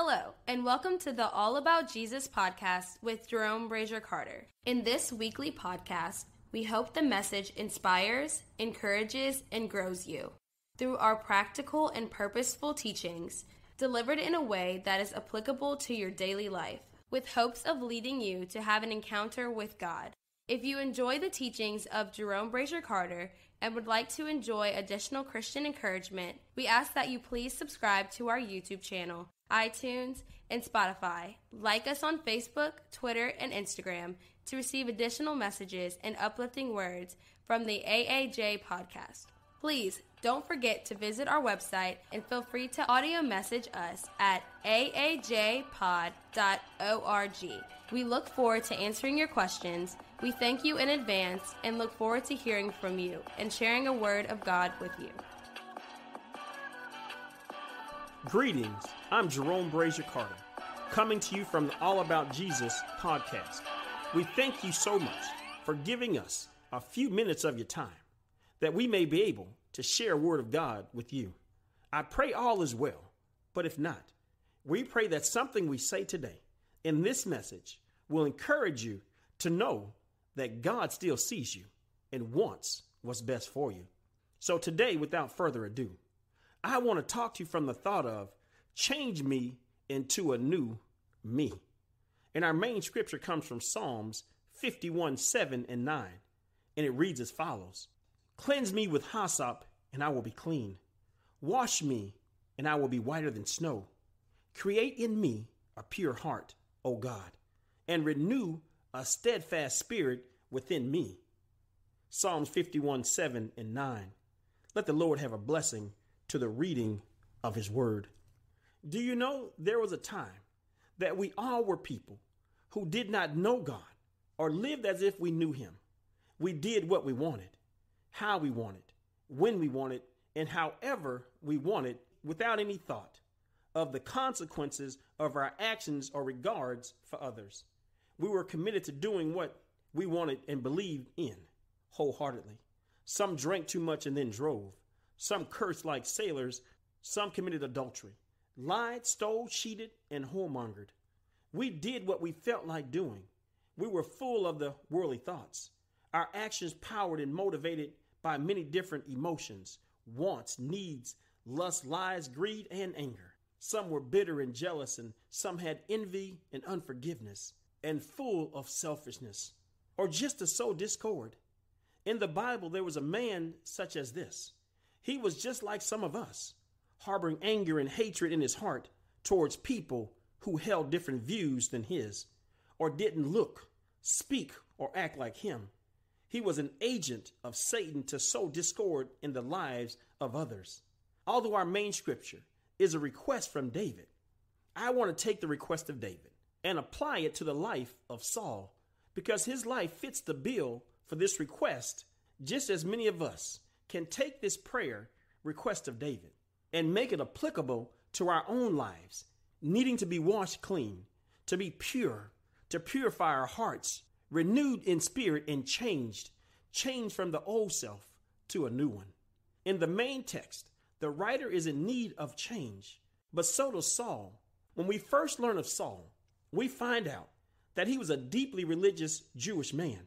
Hello, and welcome to the All About Jesus podcast with Jerome Brazier Carter. In this weekly podcast, we hope the message inspires, encourages, and grows you through our practical and purposeful teachings delivered in a way that is applicable to your daily life, with hopes of leading you to have an encounter with God. If you enjoy the teachings of Jerome Brazier Carter and would like to enjoy additional Christian encouragement, we ask that you please subscribe to our YouTube channel, iTunes, and Spotify. Like us on Facebook, Twitter, and Instagram to receive additional messages and uplifting words from the AAJ podcast. Please don't forget to visit our website and feel free to audio message us at aajpod.org. We look forward to answering your questions. We thank you in advance and look forward to hearing from you and sharing a word of God with you. Greetings, I'm Jerome Brazier Carter, coming to you from the All About Jesus podcast. We thank you so much for giving us a few minutes of your time that we may be able to share word of God with you. I pray all is well, but if not, we pray that something we say today in this message will encourage you to know that God still sees you and wants what's best for you. So today, without further ado, I want to talk to you from the thought of change me into a new me. And our main scripture comes from Psalms 51 7 and 9, and it reads as follows Cleanse me with hyssop, and I will be clean. Wash me, and I will be whiter than snow. Create in me a pure heart, O God, and renew a steadfast spirit within me. Psalms 51 7 and 9. Let the Lord have a blessing to the reading of his word. Do you know there was a time that we all were people who did not know God or lived as if we knew him? We did what we wanted, how we wanted, when we wanted, and however we wanted without any thought of the consequences of our actions or regards for others. We were committed to doing what we wanted and believed in wholeheartedly. Some drank too much and then drove. Some cursed like sailors. Some committed adultery, lied, stole, cheated, and whoremongered. We did what we felt like doing. We were full of the worldly thoughts. Our actions powered and motivated by many different emotions, wants, needs, lust, lies, greed, and anger. Some were bitter and jealous, and some had envy and unforgiveness, and full of selfishness, or just to sow discord. In the Bible, there was a man such as this. He was just like some of us, harboring anger and hatred in his heart towards people who held different views than his, or didn't look, speak, or act like him. He was an agent of Satan to sow discord in the lives of others. Although our main scripture is a request from David, I want to take the request of David and apply it to the life of Saul because his life fits the bill for this request, just as many of us can take this prayer request of David and make it applicable to our own lives, needing to be washed clean, to be pure, to purify our hearts, renewed in spirit and changed, changed from the old self to a new one. In the main text, the writer is in need of change, but so does Saul. When we first learn of Saul, we find out that he was a deeply religious Jewish man,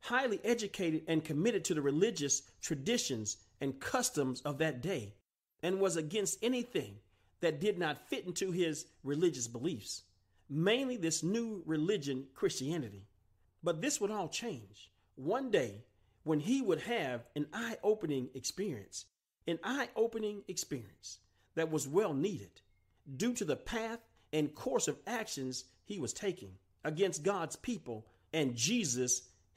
highly educated and committed to the religious traditions and customs of that day, and was against anything that did not fit into his religious beliefs, mainly this new religion, Christianity. But this would all change one day when he would have an eye opening experience, an eye opening experience that was well needed due to the path and course of actions he was taking against God's people and Jesus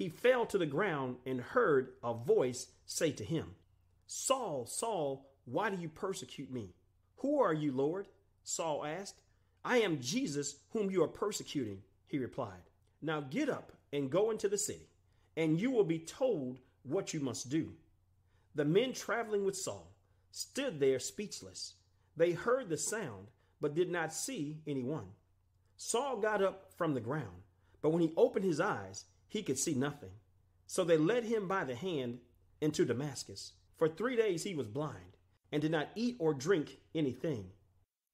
He fell to the ground and heard a voice say to him, Saul, Saul, why do you persecute me? Who are you, Lord? Saul asked. I am Jesus whom you are persecuting, he replied. Now get up and go into the city, and you will be told what you must do. The men traveling with Saul stood there speechless. They heard the sound, but did not see anyone. Saul got up from the ground, but when he opened his eyes, he could see nothing. So they led him by the hand into Damascus. For three days he was blind and did not eat or drink anything.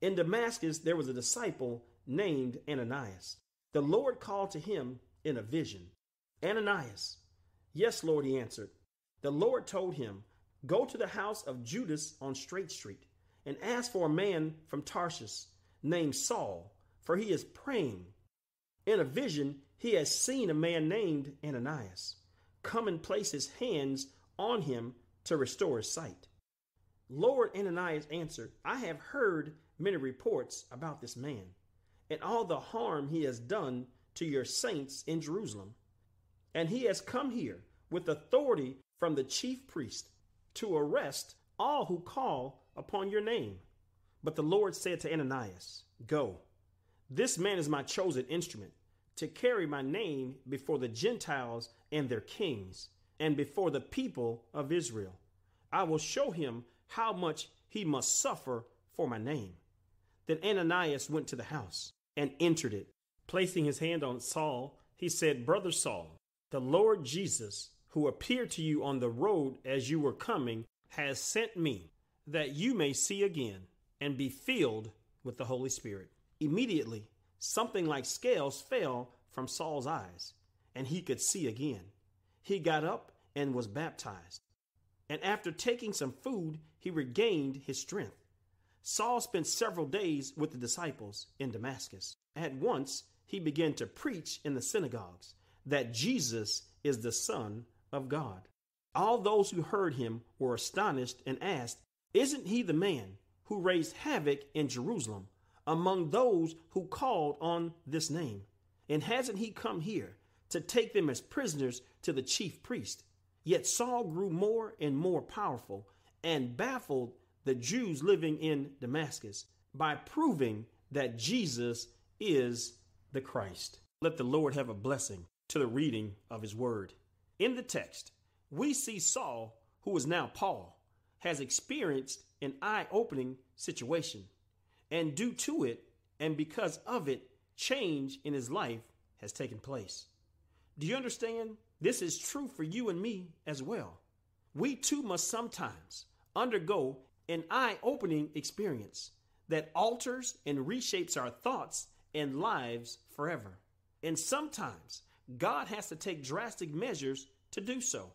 In Damascus there was a disciple named Ananias. The Lord called to him in a vision Ananias. Yes, Lord, he answered. The Lord told him, Go to the house of Judas on Straight Street and ask for a man from Tarshish named Saul, for he is praying. In a vision, he has seen a man named Ananias come and place his hands on him to restore his sight. Lord Ananias answered, I have heard many reports about this man and all the harm he has done to your saints in Jerusalem. And he has come here with authority from the chief priest to arrest all who call upon your name. But the Lord said to Ananias, Go, this man is my chosen instrument to carry my name before the Gentiles and their kings, and before the people of Israel. I will show him how much he must suffer for my name. Then Ananias went to the house and entered it. Placing his hand on Saul, he said, Brother Saul, the Lord Jesus, who appeared to you on the road as you were coming, has sent me that you may see again and be filled with the Holy Spirit. Immediately, something like scales fell from Saul's eyes, and he could see again. He got up and was baptized. And after taking some food, he regained his strength. Saul spent several days with the disciples in Damascus. At once, he began to preach in the synagogues that Jesus is the Son of God. All those who heard him were astonished and asked, Isn't he the man who raised havoc in Jerusalem among those who called on this name? And hasn't he come here to take them as prisoners to the chief priest? Yet Saul grew more and more powerful and baffled the Jews living in Damascus by proving that Jesus is the Christ. Let the Lord have a blessing to the reading of his word. In the text, we see Saul, who is now Paul, has experienced an eye opening situation. And due to it, and because of it, change in his life has taken place. Do you understand? This is true for you and me as well. We too must sometimes undergo an eye opening experience that alters and reshapes our thoughts and lives forever. And sometimes God has to take drastic measures to do so.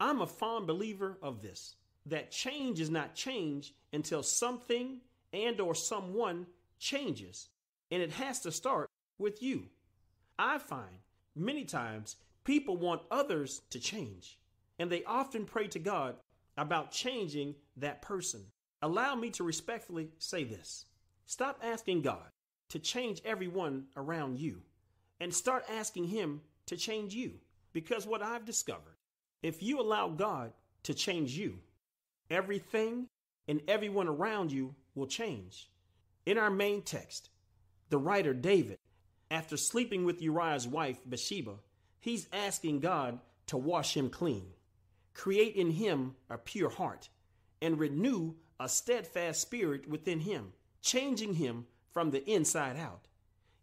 I'm a fond believer of this that change is not change until something and or someone changes and it has to start with you. I find many times people want others to change and they often pray to god about changing that person. Allow me to respectfully say this. Stop asking god to change everyone around you and start asking him to change you. Because what i've discovered if you allow God to change you, everything and everyone around you will change. In our main text, the writer David, after sleeping with Uriah's wife Bathsheba, he's asking God to wash him clean, create in him a pure heart, and renew a steadfast spirit within him, changing him from the inside out.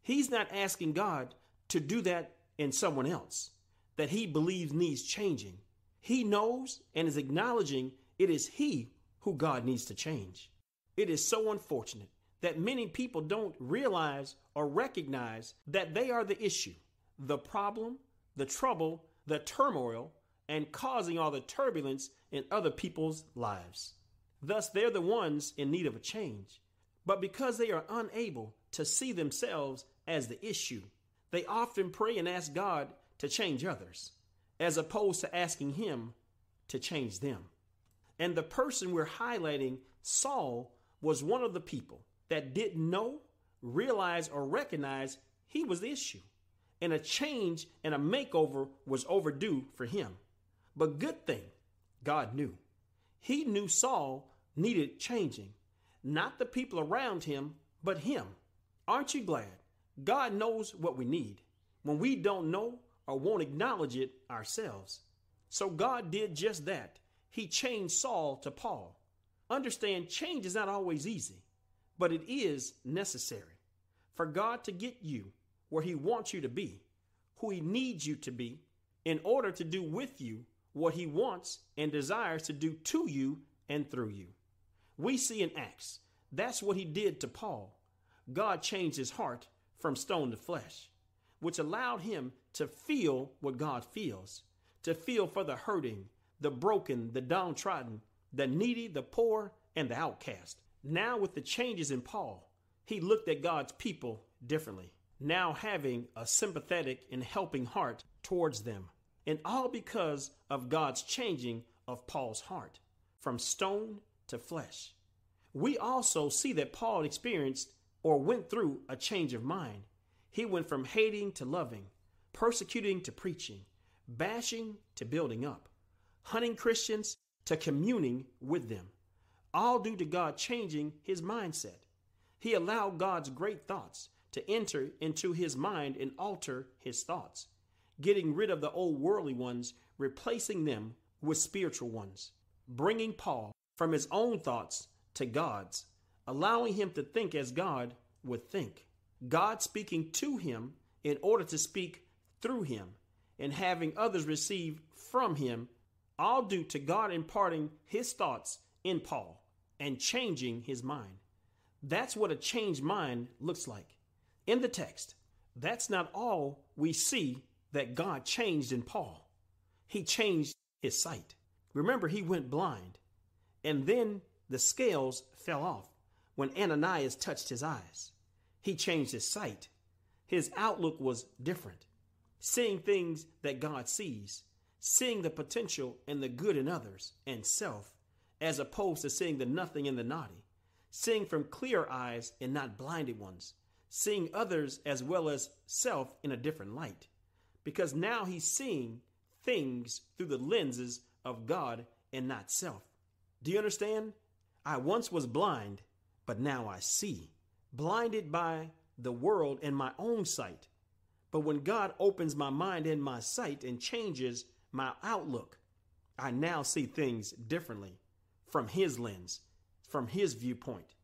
He's not asking God to do that in someone else that he believes needs changing. He knows and is acknowledging it is he who God needs to change. It is so unfortunate that many people don't realize or recognize that they are the issue, the problem, the trouble, the turmoil, and causing all the turbulence in other people's lives. Thus, they're the ones in need of a change. But because they are unable to see themselves as the issue, they often pray and ask God to change others as opposed to asking him to change them. And the person we're highlighting, Saul, was one of the people that didn't know, realize, or recognize he was the issue. And a change and a makeover was overdue for him. But good thing, God knew. He knew Saul needed changing, not the people around him, but him. Aren't you glad? God knows what we need when we don't know or won't acknowledge it ourselves. So God did just that. He changed Saul to Paul. Understand, change is not always easy, but it is necessary. For God to get you where He wants you to be, who He needs you to be, in order to do with you what He wants and desires to do to you and through you. We see in Acts, that's what He did to Paul. God changed his heart from stone to flesh, which allowed him to feel what God feels, to feel for the hurting, the broken, the downtrodden, the needy, the poor, and the outcast. Now, with the changes in Paul, he looked at God's people differently, now having a sympathetic and helping heart towards them. And all because of God's changing of Paul's heart from stone to flesh. We also see that Paul experienced or went through a change of mind. He went from hating to loving, persecuting to preaching, bashing to building up, hunting Christians to communing with them, all due to God changing his mindset. He allowed God's great thoughts to enter into his mind and alter his thoughts, getting rid of the old worldly ones, replacing them with spiritual ones, bringing Paul from his own thoughts to God's, allowing him to think as God would think. God speaking to him in order to speak through him, and having others receive from him all due to God imparting his thoughts in Paul and changing his mind. That's what a changed mind looks like. In the text, that's not all we see that God changed in Paul. He changed his sight. Remember, he went blind, and then the scales fell off when Ananias touched his eyes. He changed his sight. His outlook was different, seeing things that God sees seeing the potential and the good in others and self, as opposed to seeing the nothing in the naughty, seeing from clear eyes and not blinded ones, seeing others as well as self in a different light. Because now he's seeing things through the lenses of God and not self. Do you understand? I once was blind, but now I see, blinded by the world and my own sight. But when God opens my mind and my sight and changes my outlook. I now see things differently from his lens, from his viewpoint.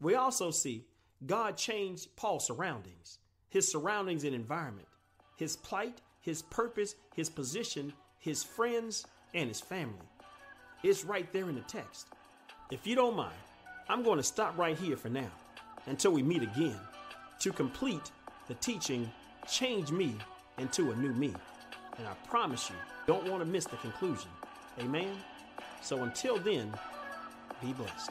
We also see God changed Paul's surroundings, his surroundings and environment, his plight, his purpose, his position, his friends, and his family. It's right there in the text. If you don't mind, I'm going to stop right here for now until we meet again to complete the teaching Change Me into a New Me. And I promise you, don't want to miss the conclusion. Amen? So until then, be blessed.